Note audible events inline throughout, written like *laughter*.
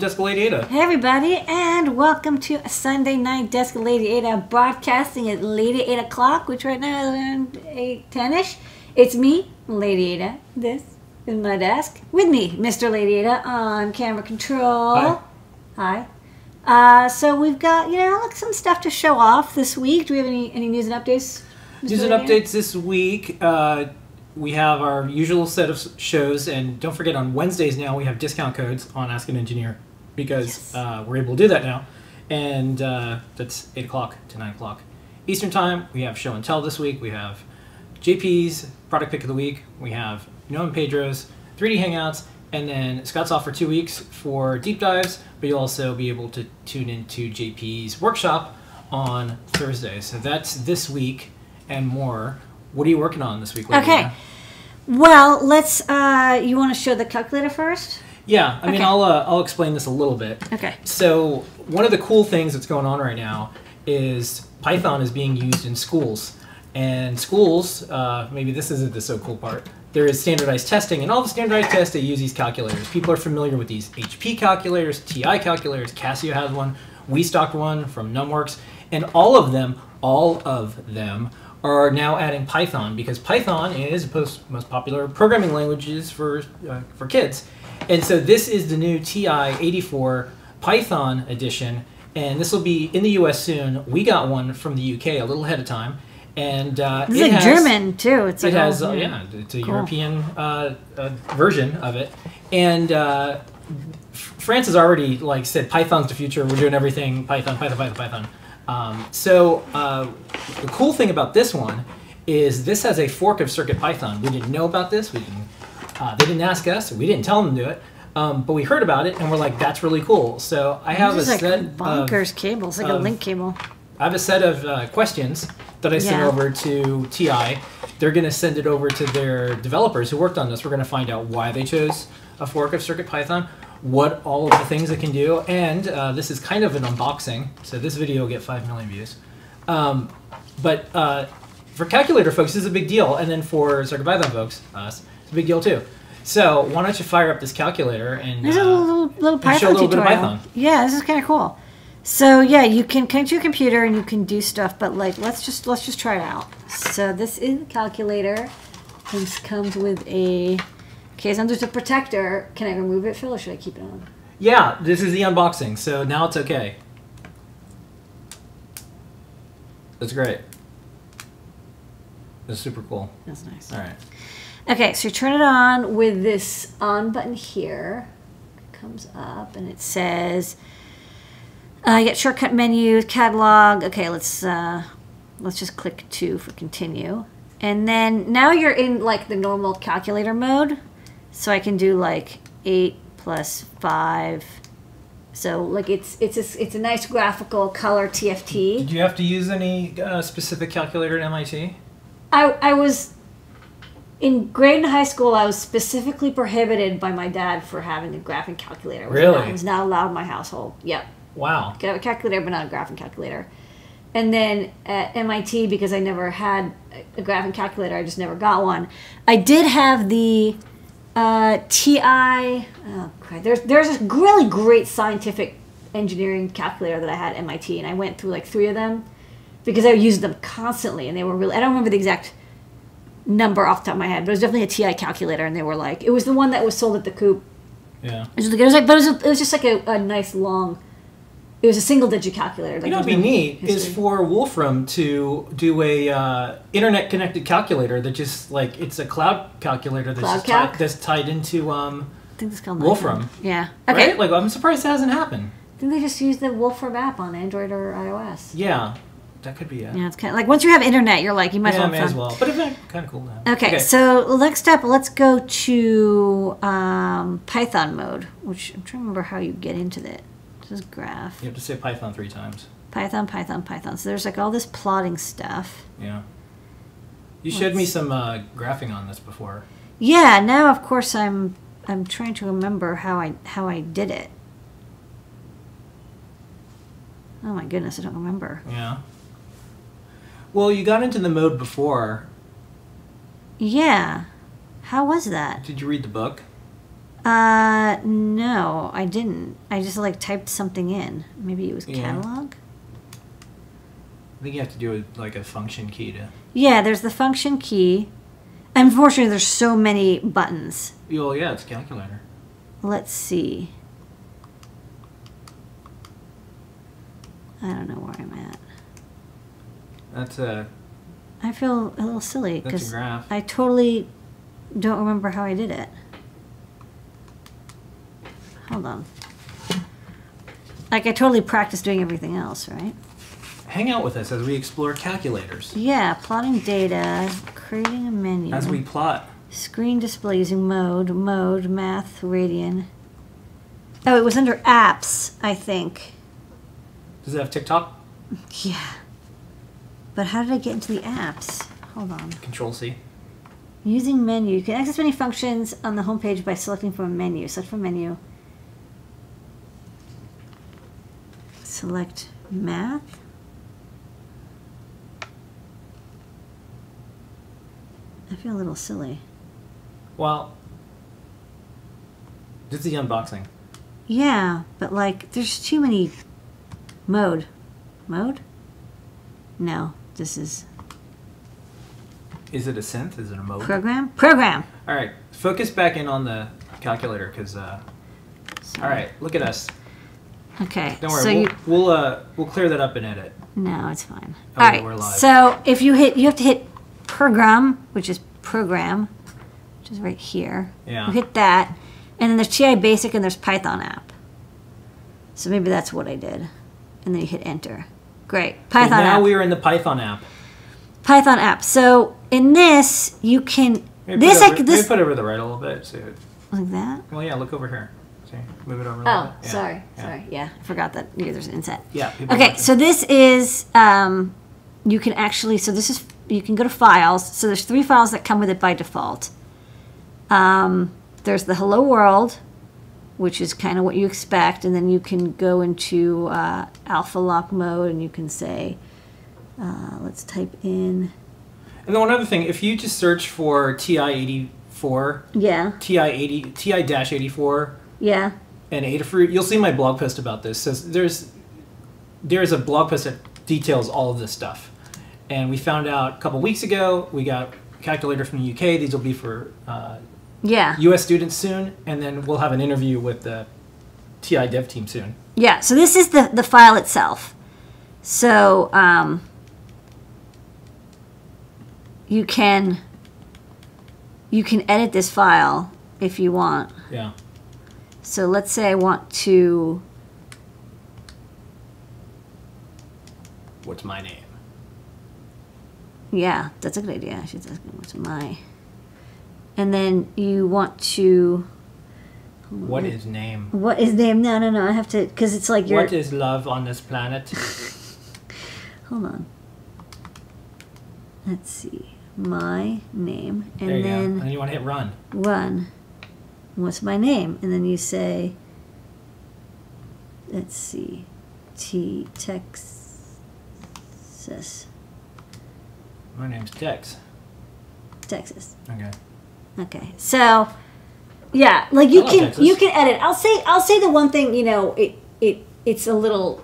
Desk Lady Ada. Hey everybody, and welcome to Sunday night Desk Lady Ada, broadcasting at Lady Eight o'clock, which right now is around eight ten-ish. It's me, Lady Ada. This is my desk. With me, Mr. Lady Ada on camera control. Hi. Hi. Uh, so we've got you know like some stuff to show off this week. Do we have any any news and updates? Mr. News and Ada? updates this week. Uh, we have our usual set of shows, and don't forget on Wednesdays now we have discount codes on Ask an Engineer because Yes. uh, we're able to do that now. And uh, that's 8 o'clock to 9 o'clock Eastern Time. We have show and tell this week. We have JP's product pick of the week. We have and Pedro's 3D Hangouts. And then Scott's off for two weeks for deep dives, but you'll also be able to tune into JP's workshop on Thursday. So that's this week and more. What are you working on this week? Okay. Well, let's. Uh, you want to show the calculator first? Yeah, I mean, I'll uh, I'll explain this a little bit. Okay. So one of the cool things that's going on right now is Python is being used in schools, and schools. Uh, maybe this isn't the so cool part. There is standardized testing, and all the standardized tests they use these calculators. People are familiar with these HP calculators, TI calculators. Casio has one. We stocked one from NumWorks, and all of them, all of them are now adding Python because Python is the most, most popular programming languages for uh, for kids. And so this is the new TI-84 Python edition, and this will be in the U.S. soon. We got one from the UK a little ahead of time, and uh, This it is like has- German too. It's like it has, uh, yeah, it's a Cool. European uh, uh, version of it, and uh, France has already like said Python's the future. We're doing everything Python, Python, Python, Python. Um, so uh, the cool thing about this one is this has a fork of CircuitPython. We didn't know about this. We didn't. Uh, they didn't ask us. We didn't tell them to do it. Um, but we heard about it and we're like, that's really cool. So I have a like set of bonkers cable. It's like a link cable. I have a set of uh, questions that I sent Yeah. over to TI. They're going to send it over to their developers who worked on this. We're going to find out why they chose a fork of CircuitPython, what all of the things it can do, and uh, this is kind of an unboxing. So this video will get 5 million views. Um, but uh, for calculator folks, this is a big deal. And then for CircuitPython folks, us, it's a big deal too. So why don't you fire up this calculator and There's a uh, little, little show Python a little bit of tutorial. Python. Yeah, this is kind of cool. So yeah, you can connect to your computer and you can do stuff, but like let's just let's just try it out. So this is the calculator. This comes with a okay. So there's a protector. Can I remove it, Phil, or should I keep it on? Yeah, this is the unboxing, so now it's okay. That's great. That's super cool. That's nice. All right. Okay, so you turn it on with this on button here. It comes up and it says, uh, you get shortcut menu, catalog. Okay, let's uh, let's just click two for continue. And then now you're in like the normal calculator mode. So I can do like eight plus five. So like it's it's a, it's a nice graphical color TFT. Did you have to use any uh, specific calculator at MIT? I, I was in grade and high school. I was specifically prohibited by my dad for having a graphing calculator. Really? not- it was not allowed in my household. Yep, Wow. could have a calculator, but not a graphing calculator. And then at MIT, because I never had a- a graphing calculator, I just never got one. I did have the uh, TI. Oh, crap. There's there's this really great scientific engineering calculator that I had at MIT, and I went through like three of them because I used them constantly, and they were really. I don't remember the exact number off the top of my head, but it was definitely a TI calculator, and they were like it was the one that was sold at the coop. Yeah. It was, it was like, but it was, it was just like a, a nice long. It was a single digit calculator. Like You know what'd be no neat is for Wolfram to do a uh, internet connected calculator that just like it's a cloud calculator that's Cloud calc? tied, that's tied into um I think it's called Wolfram. Yeah. Okay. right. Like I'm surprised it hasn't happened. I think they just use the Wolfram app on Android or iOS. Yeah, that could be it. Yeah, it's kind of like once you have internet, you're like you might Yeah, as well. may as well. But it's kind of cool now. Okay, so next up, let's go to um, Python mode, which I'm trying to remember how you get into that. This is graph. You have to say Python three times. Python, Python, Python. So there's like all this plotting stuff. Yeah. You showed me some uh, graphing on this before. Yeah, now of course I'm I'm trying to remember how I how I did it. Oh my goodness, I don't remember. Yeah. Well, you got into the mode before. Yeah. How was that? Did you read the book? Uh, no, I didn't. I just like typed something in. Maybe it was Yeah. catalog. I think you have to do a, like a function key to. Yeah, there's the function key. Unfortunately, there's so many buttons. Well, yeah, it's calculator. Let's see. I don't know where I'm at. That's a I feel a little silly because. I totally don't remember how I did it. Hold on. Like I totally practiced doing everything else, right? Hang out with us as we explore calculators. Yeah, plotting data, creating a menu, As we plot. screen display using mode, mode, math, radian. Oh, it was under apps, I think. Does it have TikTok? *laughs* Yeah. But how did I get into the apps? Hold on. Control C. Using menu. You can access many functions on the homepage by selecting from a menu. Select from menu. Select math. I feel a little silly. Well, is the unboxing. Yeah, but like, there's too many. Mode. Mode? No, this is Is it a synth? Is it a mode? program. Program. All right, focus back in on the calculator because. Uh, all right, look at us. Okay. Don't worry, So we'll you we'll, uh, we'll clear that up and edit. No, it's fine. Oh, All right. we're live. So if you hit, you have to hit program, which is program, which is right here. Yeah. You hit that, and then there's TI Basic and there's Python app. So maybe that's what I did, and then you hit enter. Great. Python now app. Now we are in the Python app. Python app. So in this, you can Maybe this put I over, maybe this put over the right a little bit. So, like that. well, yeah, look over here. See, move it over a little Oh, bit. Yeah, sorry, yeah. sorry. Yeah, I forgot that yeah, there's an inset. Yeah. Okay, so this is um, you can actually so this is you can go to files. So there's three files that come with it by default. Um, there's the hello world, which is kind of what you expect, and then you can go into uh, alpha lock mode, and you can say, uh, let's type in And then one other thing, if you just search for TI-84, yeah TI-80, TI-84, yeah and Adafruit, you'll see my blog post about this. So there's there's a blog post that details all of this stuff. And we found out a couple weeks ago, we got a calculator from the UK. These will be for uh, yeah US students soon, and then we'll have an interview with the TI dev team soon. Yeah, so this is the, the file itself. So um, you can you can edit this file if you want. Yeah. So let's say I want to What's my name? yeah, that's a good idea. I should ask what's my and then you want to What is name? what is name? No, no, no. I have to because it's like you're What is love on this planet? *laughs* Hold on. Let's see. My name. And there you then go. And you want to hit run. run. What's my name? And then you say, let's see, T Texas. My name's Tex. Texas. Okay. Okay. So, yeah, like you can Texas. you can edit. I'll say I'll say the one thing. You know, it it it's a little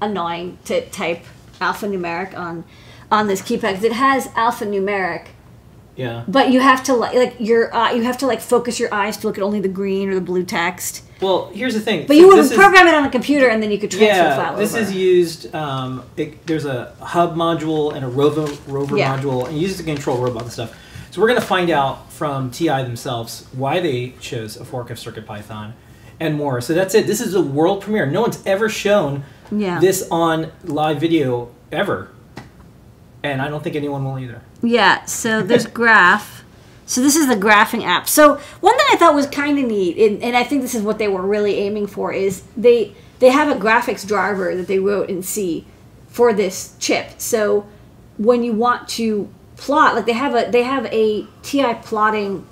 annoying to type alphanumeric on on this keypad 'cause it has alphanumeric. Yeah. But you have to like like your uh, you have to like focus your eyes to look at only the green or the blue text. Well, here's the thing. But you would This is- program it on a computer and then you could transfer Yeah, file this over. is used. Um, it, there's a hub module and a rover rover Yeah. module, and use it uses to control robot and stuff. So we're going to find out from TI themselves why they chose a fork of CircuitPython and more. So that's it. This is a world premiere. No one's ever shown Yeah. this on live video ever, and I don't think anyone will either. Yeah, so there's *laughs* graph. So this is the graphing app. So one thing I thought was kind of neat, and, and I think this is what they were really aiming for, is they they have a graphics driver that they wrote in C for this chip. So when you want to plot, like they have a they have a TI plotting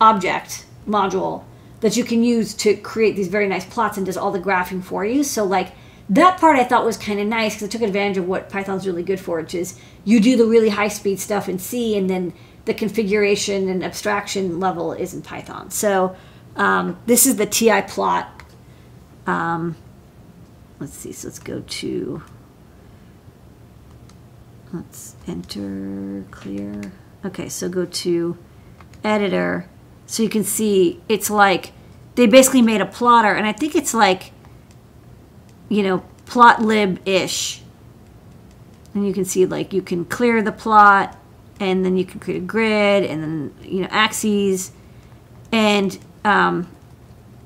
object module that you can use to create these very nice plots and does all the graphing for you. So like that part I thought was kind of nice because it took advantage of what Python's really good for, which is you do the really high speed stuff in C and then the configuration and abstraction level is in Python. So Um, this is the TI plot. Um, let's see. So let's go to. Let's enter clear. Okay, so go to editor. So you can see it's like they basically made a plotter, and I think it's like, you know, plotlib ish. And you can see like you can clear the plot, and then you can create a grid, and then you know axes, and um,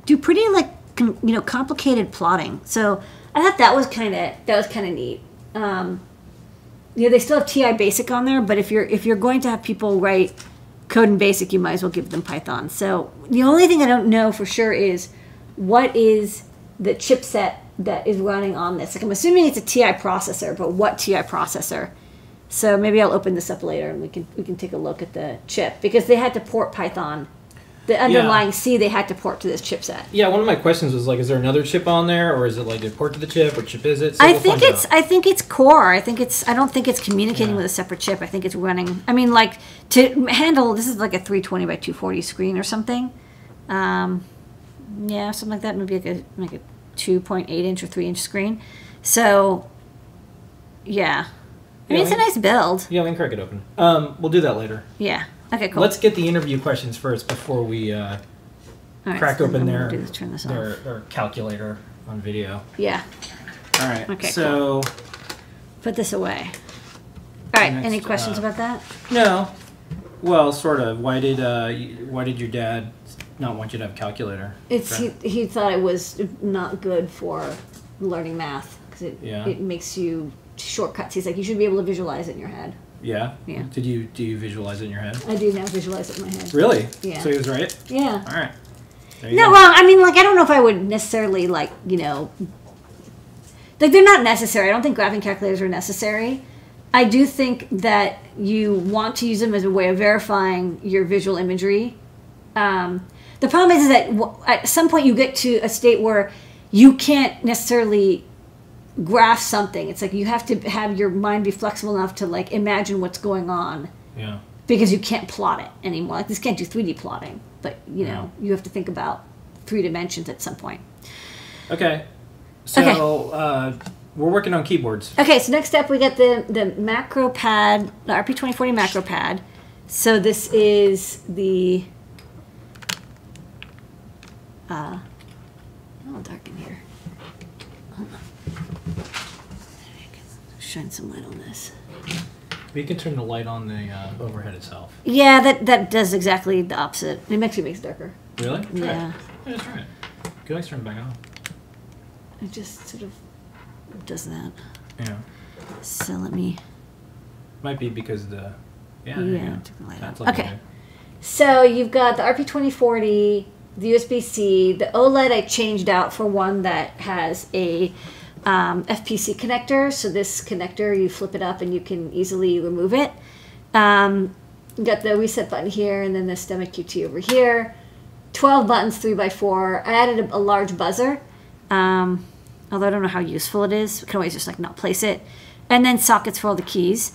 do pretty like you know complicated plotting. So I thought that was kind of that was kind of neat. Um, yeah, they still have TI Basic on there, but if you're if you're going to have people write code in Basic, you might as well give them Python. So the only thing I don't know for sure is what is the chipset that is running on this. Like I'm assuming it's a TI processor, but what TI processor? So maybe I'll open this up later and we can we can take a look at the chip because they had to port Python. The underlying C they had to port to this chipset. Yeah, one of my questions was like, is there another chip on there, or is it like a port to the chip? What chip is it? So I we'll think it's out. I think it's core. I think it's I don't think it's communicating Yeah. with a separate chip. I think it's running. I mean, like to handle this is like a 320 by 240 screen or something. Um, yeah, something like that. Maybe like a like a 2.8 inch or 3 inch screen. So, yeah. I mean, Yeah, it's a nice build. Yeah, we can crack it open. Um, we'll do that later. Yeah. Okay. Cool. Let's get the interview questions first before we uh, All right, crack so open their do this, turn this off. their, their calculator on video. Yeah. All right. Okay, So Put this away. All right. Next, any questions uh, about that? no, well, sort of. Why did uh, why did your dad not want you to have a calculator? It's he, he thought it was not good for learning math because it Yeah. it makes you shortcuts. He's like you should be able to visualize it in your head. Yeah. Yeah. Did you do you visualize it in your head? I do now visualize it in my head. Really? Yeah. So he was right. Yeah. All right. No, go. well, I mean, like I don't know if I would necessarily like you know, like they're not necessary. I don't think graphing calculators are necessary. I do think that you want to use them as a way of verifying your visual imagery. Um, the problem is, is that w- at some point you get to a state where you can't necessarily graph something. It's like you have to have your mind be flexible enough to like imagine what's going on Yeah. because you can't plot it anymore. Like this can't do 3D plotting, but you know, you have to think about three dimensions at some point. Okay. So Okay. Uh, we're working on keyboards. Okay, so next up we got the the macro pad, the RP2040 macro pad. So this is the uh a little dark in here. Hold on. Shine some light on this. We can turn the light on the uh, overhead itself. Yeah, that that does exactly the opposite. It actually makes it darker. Really? Try it. Yeah. Yeah, that's right. Good, let's turn it back on. It just sort of does that. Yeah. So let me. Might be because the. Yeah. Yeah, took the light That's out. Okay. good. So you've got the RP2040, the USB C, the OLED I changed out for one that has a um, FPC connector. So this connector, you flip it up and you can easily remove it. Um, got the reset button here, and then the stemma QT over here. 12 buttons, 3x4. I added a, a large buzzer, um, although I don't know how useful it is. We can always just like not place it. And then sockets for all the keys.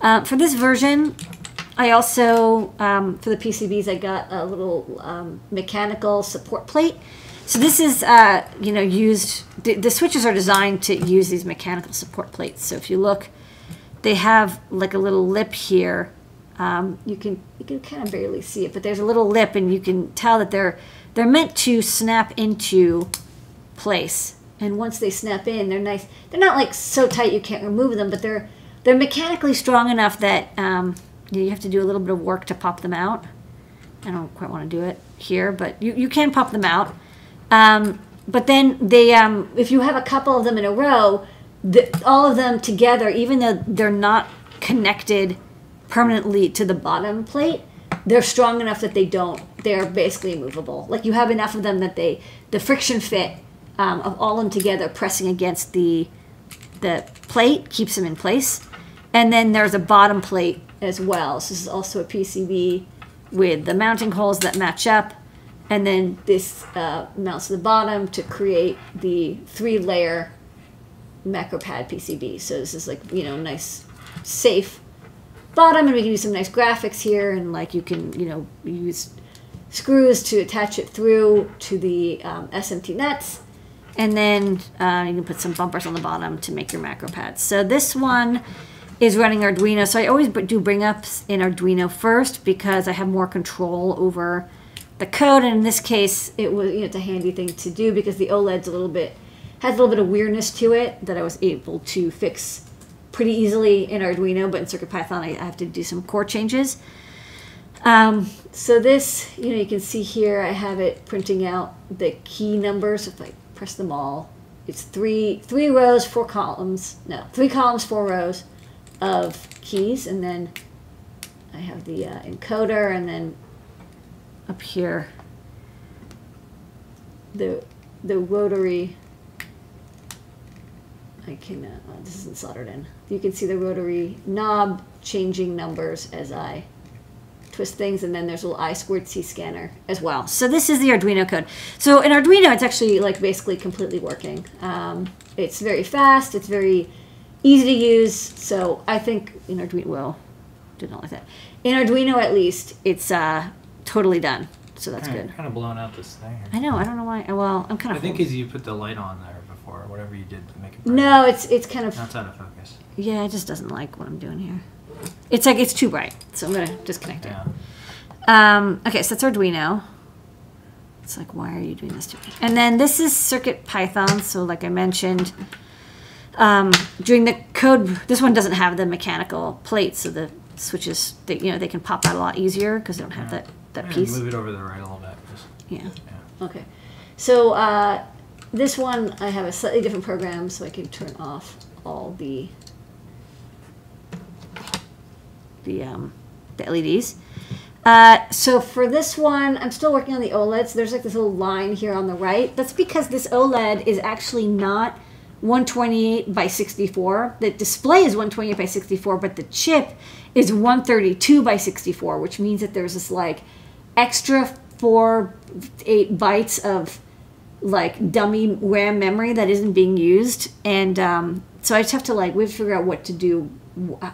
Uh, for this version, I also, um, for the PCBs, I got a little um, mechanical support plate. So this is, uh, you know, used, the, the switches are designed to use these mechanical support plates. So if you look, they have like a little lip here. Um, you can you can kind of barely see it, but there's a little lip, and you can tell that they're they're meant to snap into place. And once they snap in, they're nice. They're not like so tight you can't remove them, but they're they're mechanically strong enough that um, you, know, you have to do a little bit of work to pop them out. I don't quite want to do it here, but you, you can pop them out. Um, but then they, um, if you have a couple of them in a row, the, all of them together, even though they're not connected permanently to the bottom plate, they're strong enough that they don't. They're basically immovable. Like you have enough of them that they, the friction fit um, of all of them together pressing against the the plate keeps them in place. And then there's a bottom plate as well. So this is also a PCB with the mounting holes that match up. And then this uh, mounts to the bottom to create the three layer macropad PCB. So this is like, you know, nice, safe bottom. And we can do some nice graphics here. And like you can, you know, use screws to attach it through to the um, SMT nuts. And then uh, you can put some bumpers on the bottom to make your macro pads. So this one is running Arduino. So I always do bring ups in Arduino first because I have more control over the code. And in this case, it was you know, it's a handy thing to do because the OLED's a little bit has a little bit of weirdness to it that I was able to fix pretty easily in Arduino. But in CircuitPython, I have to do some core changes. Um, so this, you know, you can see here, I have it printing out the key numbers. If I press them all, it's three three rows, four columns. No, three columns, four rows of keys, and then I have the uh, encoder, and then up here the the rotary. I can. Uh, oh, this isn't soldered in. You can see the rotary knob changing numbers as I twist things, and then there's a little I squared C scanner as well. So this is the Arduino code. So in Arduino, it's actually like basically completely working. Um, it's very fast. It's very easy to use. So I think in Arduino, well, did not like that. In Arduino, at least, it's uh, totally done. So that's kind, good. kind of blown out this thing. I know. I don't know why. Well, I'm kind of I of. think because you put the light on there before, whatever you did to make it. bright. No, it's it's kind of That's out of focus. yeah. It just doesn't like what I'm doing here. It's like it's too bright, so I'm gonna disconnect it. Yeah. Um, okay, so that's Arduino. It's like, why are you doing this to me? And then this is CircuitPython. So, like I mentioned, um, during the code, this one doesn't have the mechanical plate, so the switches, they, you know, they can pop out a lot easier because they don't have that that Yeah, piece. Move it over to the right a little bit. Just, Yeah. yeah. Okay. So uh, this one, I have a slightly different program, so I can turn off all the the um, the LEDs. Uh, so for this one, I'm still working on the OLED. So there's like this little line here on the right. That's because this OLED is actually not 128 by 64. The display is 128 by 64, but the chip is 132 by 64, which means that there's this like extra four, eight bytes of like dummy RAM memory that isn't being used, and um, so I just have to like we have to figure out what to do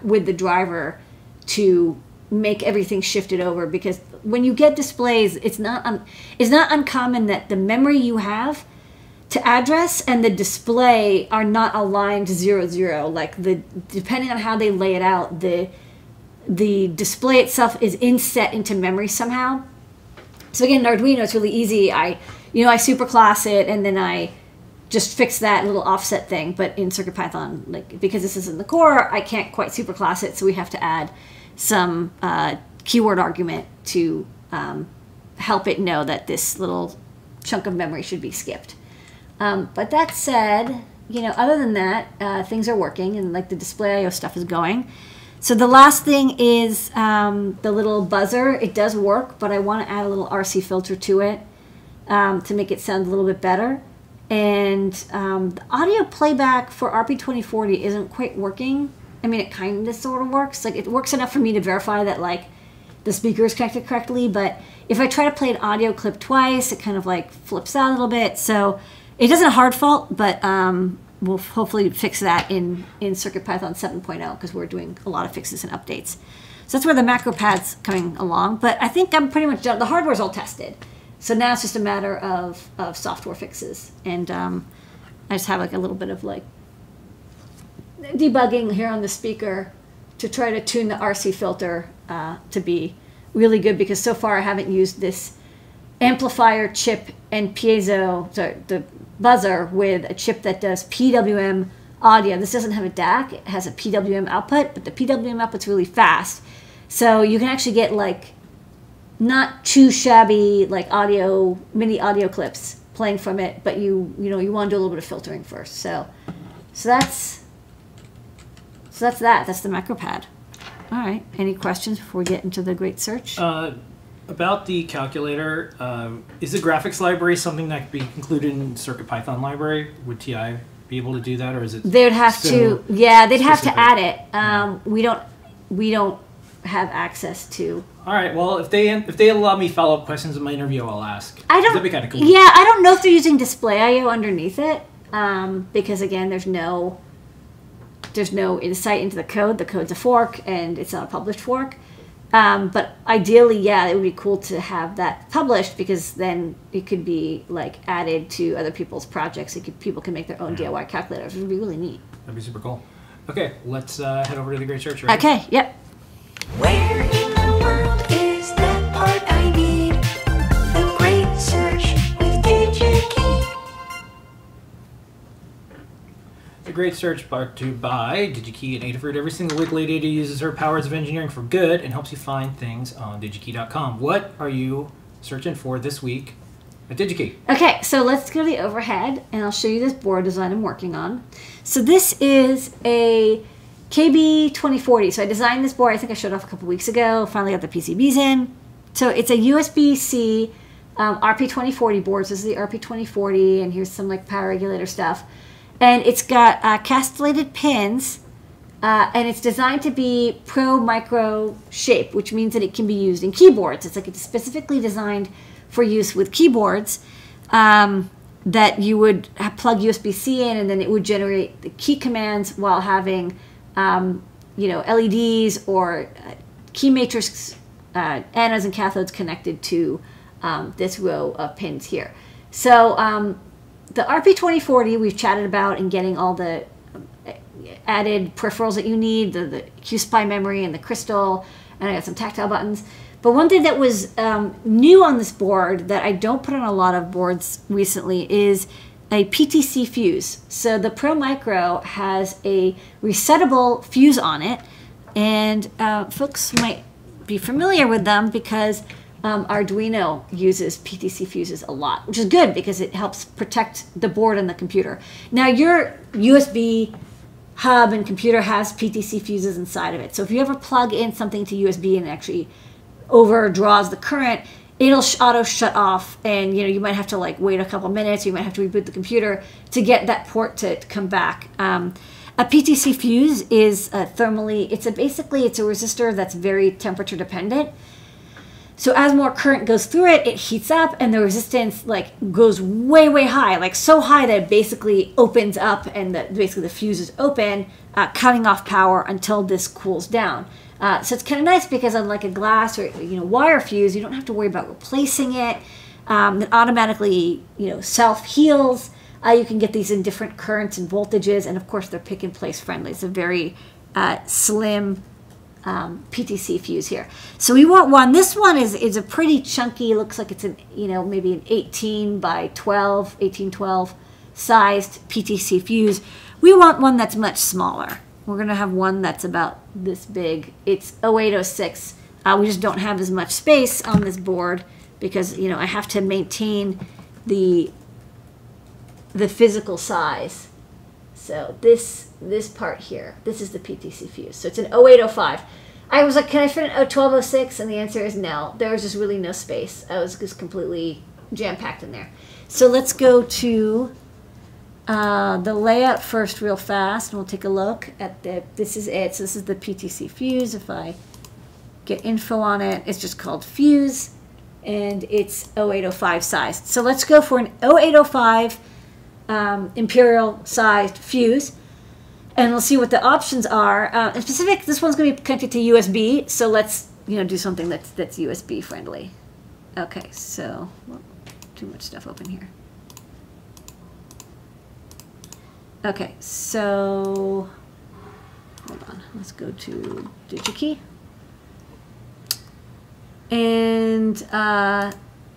with the driver to make everything shifted over because when you get displays, it's not un- it's not uncommon that the memory you have to address and the display are not aligned zero zero. Like the depending on how they lay it out, the the display itself is inset into memory somehow. So again, in Arduino, it's really easy. I, you know, I superclass it and then I just fix that little offset thing. But in CircuitPython, like because this is in the core, I can't quite superclass it, so we have to add some uh, keyword argument to um, help it know that this little chunk of memory should be skipped. Um, but that said, you know, other than that, uh, things are working and like the display IO stuff is going. So the last thing is um, the little buzzer. It does work, but I want to add a little RC filter to it um, to make it sound a little bit better. And um, the audio playback for RP2040 isn't quite working. I mean, it kind of sort of works. Like it works enough for me to verify that like the speaker is connected correctly. But if I try to play an audio clip twice, it kind of like flips out a little bit. So it isn't a hard fault, but um, we'll hopefully fix that in in CircuitPython 7.0 because we're doing a lot of fixes and updates. So that's where the macro pad's coming along. But I think I'm pretty much done. The hardware's all tested. So now it's just a matter of, of software fixes. And um, I just have like a little bit of like debugging here on the speaker to try to tune the RC filter uh, to be really good because so far I haven't used this amplifier chip and piezo, sorry, the buzzer with a chip that does PWM audio. This doesn't have a DAC, it has a PWM output, but the PWM output's really fast. So you can actually get like not too shabby like audio mini audio clips playing from it, but you you know you want to do a little bit of filtering first. So so that's so that's that. That's the MacroPad. All right. Any questions before we get into the great search? Uh, about the calculator, uh, is the graphics library something that could be included in the CircuitPython library? Would TI be able to do that, or is it? They'd have to, yeah, they'd have to add it. Um, We don't, we don't have access to. All right. Well, if they if they allow me follow up questions in my interview, I'll ask. I don't. That'd be kind of cool. Yeah, I don't know if they're using Display IO underneath it, um, because again, there's no, there's no insight into the code. The code's a fork, and it's not a published fork. Um, but ideally, yeah, it would be cool to have that published because then it could be like added to other people's projects. It could, people can make their own DIY calculators. It would be really neat. That'd be super cool. Okay, let's uh, head over to the Great Search. Right? Okay, yep. Where in the world is that part The Great Search to you by DigiKey and Adafruit. Every single week, Lady Ada uses her powers of engineering for good and helps you find things on digikey.com. What are you searching for this week at DigiKey? Okay, so let's go to the overhead and I'll show you this board design I'm working on. So this is a KB2040. So I designed this board, I think I showed off a couple weeks ago, finally got the PCBs in. So it's a USB-C um, RP2040 board. So this is the RP2040 and here's some like power regulator stuff. And it's got uh, castellated pins uh, and it's designed to be pro micro shape, which means that it can be used in keyboards. It's like it's specifically designed for use with keyboards um, that you would plug USB C in, and then it would generate the key commands while having, um, you know, LEDs or uh, key matrix uh, anodes and cathodes connected to um, this row of pins here. So um, the RP2040 we've chatted about and getting all the added peripherals that you need, the, the QSPI memory and the crystal, and I got some tactile buttons. But one thing that was um, new on this board that I don't put on a lot of boards recently is a PTC fuse. So the Pro Micro has a resettable fuse on it, and uh, folks might be familiar with them because um, Arduino uses PTC fuses a lot, which is good because it helps protect the board and the computer. Now your USB hub and computer has PTC fuses inside of it. So if you ever plug in something to USB and actually overdraws the current, it'll auto shut off and you know you might have to like wait a couple minutes you might have to reboot the computer to get that port to, to come back um, a ptc fuse is a thermally it's a basically it's a resistor that's very temperature dependent so as more current goes through it it heats up and the resistance like goes way way high like so high that it basically opens up and the, basically the fuse is open uh, cutting off power until this cools down uh, so it's kind of nice because unlike a glass or you know wire fuse, you don't have to worry about replacing it. Um, it automatically you know self heals. Uh, you can get these in different currents and voltages, and of course they're pick and place friendly. It's a very uh, slim um, PTC fuse here. So we want one. This one is is a pretty chunky. Looks like it's an you know maybe an 18 by 12, 18 12 sized PTC fuse. We want one that's much smaller. We're going to have one that's about this big. It's 0806. Uh, we just don't have as much space on this board because, you know, I have to maintain the the physical size. So this this part here, this is the PTC fuse. So it's an 0805. I was like, can I fit an 1206? And the answer is no. There was just really no space. I was just completely jam packed in there. So let's go to uh, the layout first real fast and we'll take a look at the this is it so this is the PTC fuse if I get info on it it's just called fuse and it's 0805 sized so let's go for an 0805 um, imperial sized fuse and we'll see what the options are uh, in specific this one's going to be connected to USB so let's you know do something that's that's USB friendly okay so well, too much stuff open here Okay, so hold on. Let's go to DigiKey. And uh,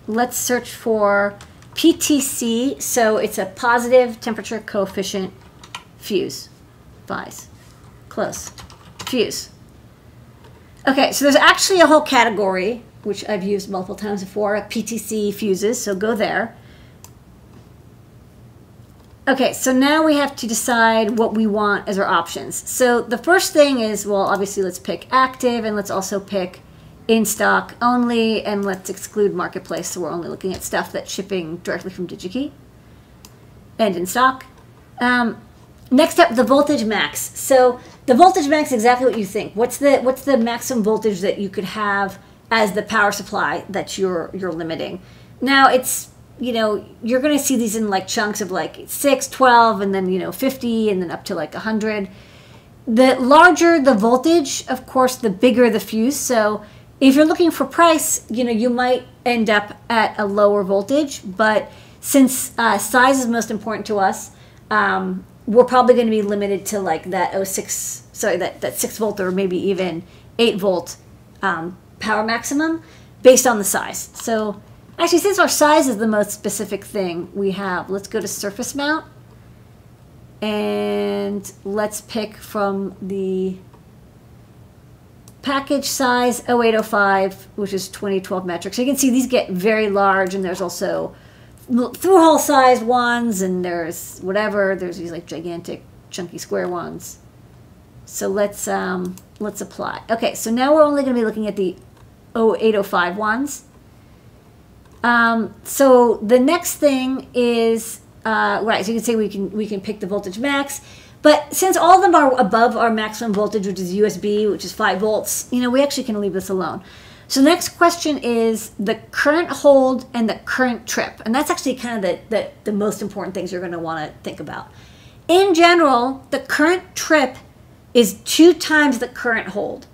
let's search for PTC. So it's a positive temperature coefficient fuse. Vice. Close. Fuse. Okay, so there's actually a whole category, which I've used multiple times before, PTC fuses, so go there. Okay, so now we have to decide what we want as our options. So the first thing is, well, obviously let's pick active and let's also pick in stock only and let's exclude marketplace so we're only looking at stuff that's shipping directly from DigiKey and in stock. Um, next up, the voltage max. So the voltage max is exactly what you think. What's the what's the maximum voltage that you could have as the power supply that you're you're limiting? Now it's you know, you're going to see these in like chunks of like 6, 12, and then, you know, 50, and then up to like 100. The larger the voltage, of course, the bigger the fuse. So if you're looking for price, you know, you might end up at a lower voltage, but since uh, size is most important to us, um, we're probably going to be limited to like that 06, sorry, that, that 6 volt or maybe even 8 volt um, power maximum based on the size. So actually, since our size is the most specific thing we have, let's go to surface mount and let's pick from the package size 0805, which is 2012 metric. So you can see these get very large, and there's also through hole size ones, and there's whatever. There's these like gigantic, chunky square ones. So let's um, let's apply. Okay, so now we're only going to be looking at the 0805 ones. Um, so the next thing is uh, right. So you can say we can we can pick the voltage max. But since all of them are above our maximum voltage, which is USB, which is 5 volts, you know, we actually can leave this alone. So the next question is the current hold and the current trip. And that's actually kind of the, the, the most important things you're going to want to think about. In general, the current trip is two times the current hold.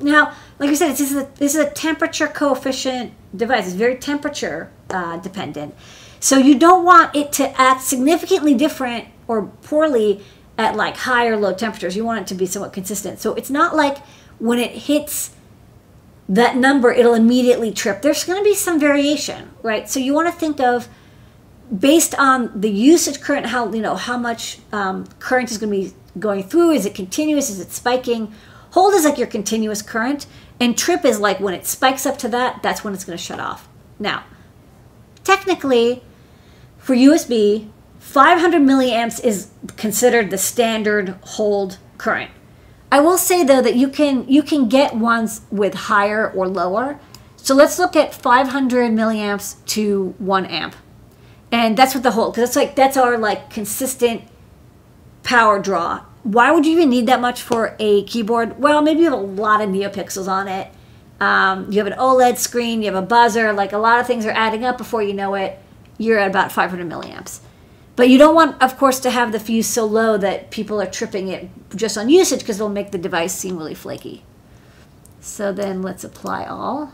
Now, like I said, this is a, this is a temperature coefficient device. It's very temperature uh, dependent. So you don't want it to act significantly different or poorly at like high or low temperatures. You want it to be somewhat consistent. So it's not like when it hits that number, it'll immediately trip. There's going to be some variation, right? So you want to think of based on the usage current, how you know how much um, current is going to be going through. Is it continuous? Is it spiking? Hold is like your continuous current, and trip is like when it spikes up to that. That's when it's going to shut off. Now, technically, for USB, 500 milliamps is considered the standard hold current. I will say though that you can you can get ones with higher or lower. So let's look at 500 milliamps to 1 amp. And that's what the whole cuz that's like that's our like consistent power draw. Why would you even need that much for a keyboard? Well, maybe you have a lot of neopixels on it. Um, you have an OLED screen, you have a buzzer, like a lot of things are adding up before you know it. You're at about 500 milliamps. But you don't want, of course, to have the fuse so low that people are tripping it just on usage because it'll make the device seem really flaky. So then let's apply all.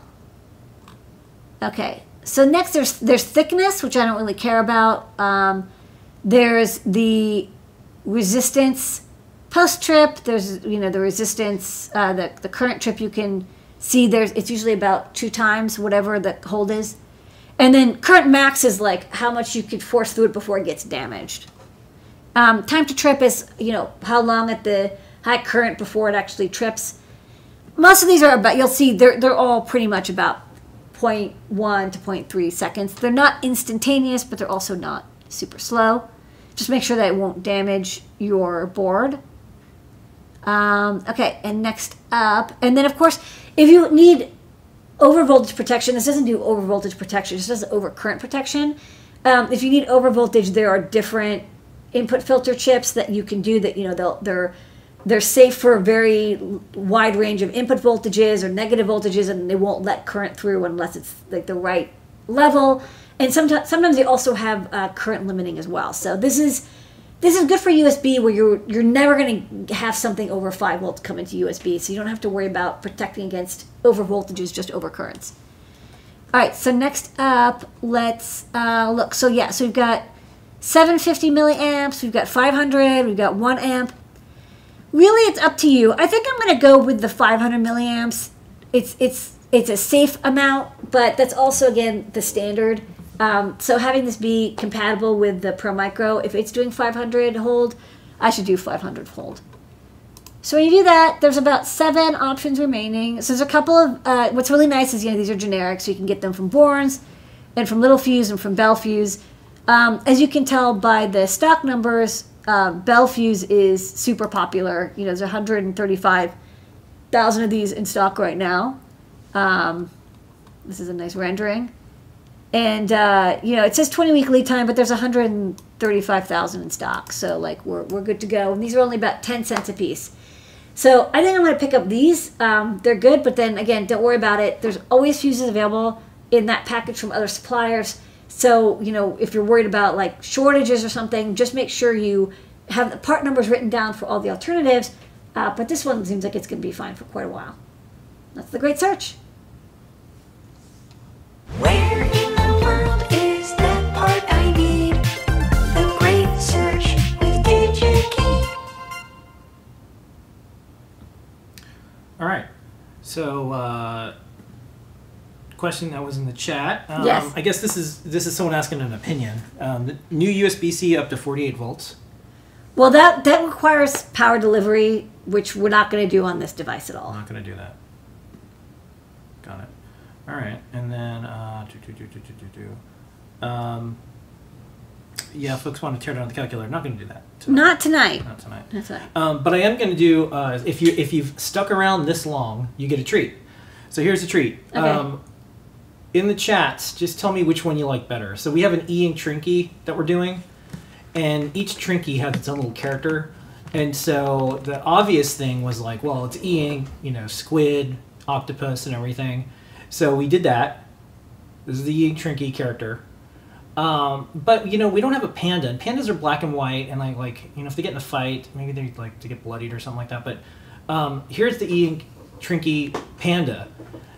Okay, so next there's there's thickness, which I don't really care about. Um, there's the resistance post trip. There's you know the resistance, uh, the the current trip. You can see there's it's usually about two times whatever the hold is. And then current max is like how much you could force through it before it gets damaged. Um, time to trip is, you know, how long at the high current before it actually trips. Most of these are about, you'll see they're, they're all pretty much about 0.1 to 0.3 seconds. They're not instantaneous, but they're also not super slow. Just make sure that it won't damage your board. Um, okay, and next up, and then of course, if you need over voltage protection. This doesn't do over voltage protection. Just does over current protection. Um, if you need over voltage, there are different input filter chips that you can do that you know they'll, they're they're safe for a very wide range of input voltages or negative voltages, and they won't let current through unless it's like the right level. And sometimes sometimes they also have uh, current limiting as well. So this is this is good for USB where you're you're never going to have something over 5 volts come into USB, so you don't have to worry about protecting against over voltages, just over currents. All right, so next up, let's uh, look. So yeah, so we've got 750 milliamps, we've got 500, we've got 1 amp. Really, it's up to you. I think I'm going to go with the 500 milliamps. It's it's it's a safe amount, but that's also again the standard. Um, so having this be compatible with the Pro Micro, if it's doing 500 hold, I should do 500 hold. So when you do that, there's about seven options remaining. So there's a couple of, uh, what's really nice is, you know, these are generic, so you can get them from Bourns and from Littelfuse and from Bel Fuse. Um, as you can tell by the stock numbers, uh, Bel Fuse is super popular. You know, there's 135,000 of these in stock right now. Um, this is a nice rendering. And, uh, you know, it says 20 week lead time, but there's 135,000 in stock. So, like, we're, we're good to go. And these are only about 10 cents a piece. So, I think I'm going to pick up these. Um, they're good, but then again, don't worry about it. There's always fuses available in that package from other suppliers. So, you know, if you're worried about like shortages or something, just make sure you have the part numbers written down for all the alternatives. Uh, but this one seems like it's going to be fine for quite a while. That's the great search. So, uh, question that was in the chat. Um, Yes. I guess this is this is someone asking an opinion. Um, the new USB-C up to 48 volts. Well, that that requires power delivery, which we're not going to do on this device at all. not going to do that. Got it. All right, and then uh, do, do, do, do, do, do, do. Um, yeah, folks want to tear down the calculator. Not going to do that. Tonight. Not tonight. Not tonight. That's right. Um, but I am going to do. Uh, if you if you've stuck around this long, you get a treat. So here's a treat. Okay. Um, in the chats, just tell me which one you like better. So we have an E Ink Trinkey that we're doing, and each Trinkey has its own little character. And so the obvious thing was like, well, it's E Ink, you know, squid, octopus, and everything. So we did that. This is the E Ink Trinkey character. Um, but you know, we don't have a panda, and pandas are black and white, and like like you know, if they get in a fight, maybe they like to get bloodied or something like that. But um, here's the E Ink Trinkey panda.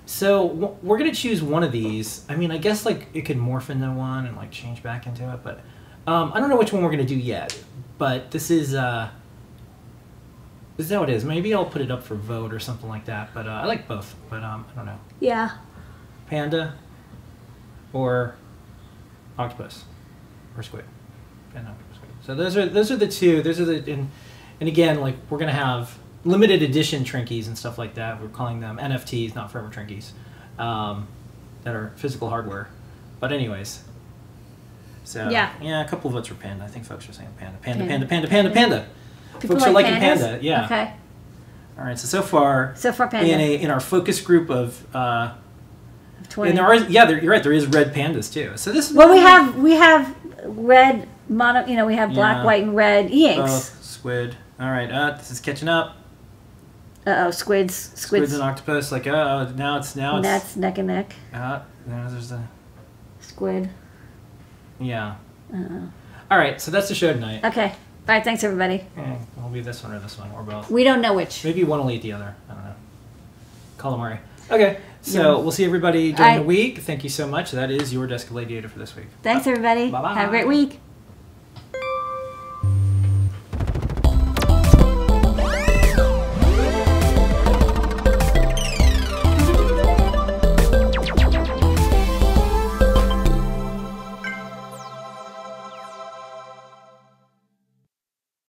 So w- we're gonna choose one of these. I mean, I guess like it could morph into one and like change back into it, but um, I don't know which one we're gonna do yet. But this is uh, this is how it is. Maybe I'll put it up for vote or something like that. But uh, I like both. But um, I don't know, Yeah. panda or octopus or squid. Panda, octopus, squid. So those are those are the two. Those are the and and again, like we're gonna have limited edition trinkeys and stuff like that. We're calling them NFTs, not forever trinkeys, um, that are physical hardware. But anyways, so Yeah. yeah, a couple of votes for panda. I think folks are saying panda, panda, Panda. panda, panda, panda, panda. Folks are liking pandas? panda. Yeah. Okay. All right. So so far, So far, panda. in a in our focus group of. Uh, 20. and there are yeah, there, you're right. There is red pandas too. So this well, we have we have red mono. You know, we have black, Yeah. white, and red inks. squid. All right, uh, this is catching up. Uh oh, squids, Squids squids. and octopus. Like uh oh, now it's now it's That's neck and neck. uh, now there's the Squid. yeah. Uh-oh. All right, so that's the show tonight. Okay. All right. Thanks, everybody. Eh, it'll be this one or this one or both. We don't know which. Maybe one will eat the other. I don't know. Calamari. Okay, so we'll see everybody during All the week. Thank you so much. That is your desk of Ladyada for this week. Thanks, everybody. Bye-bye. Have a great week.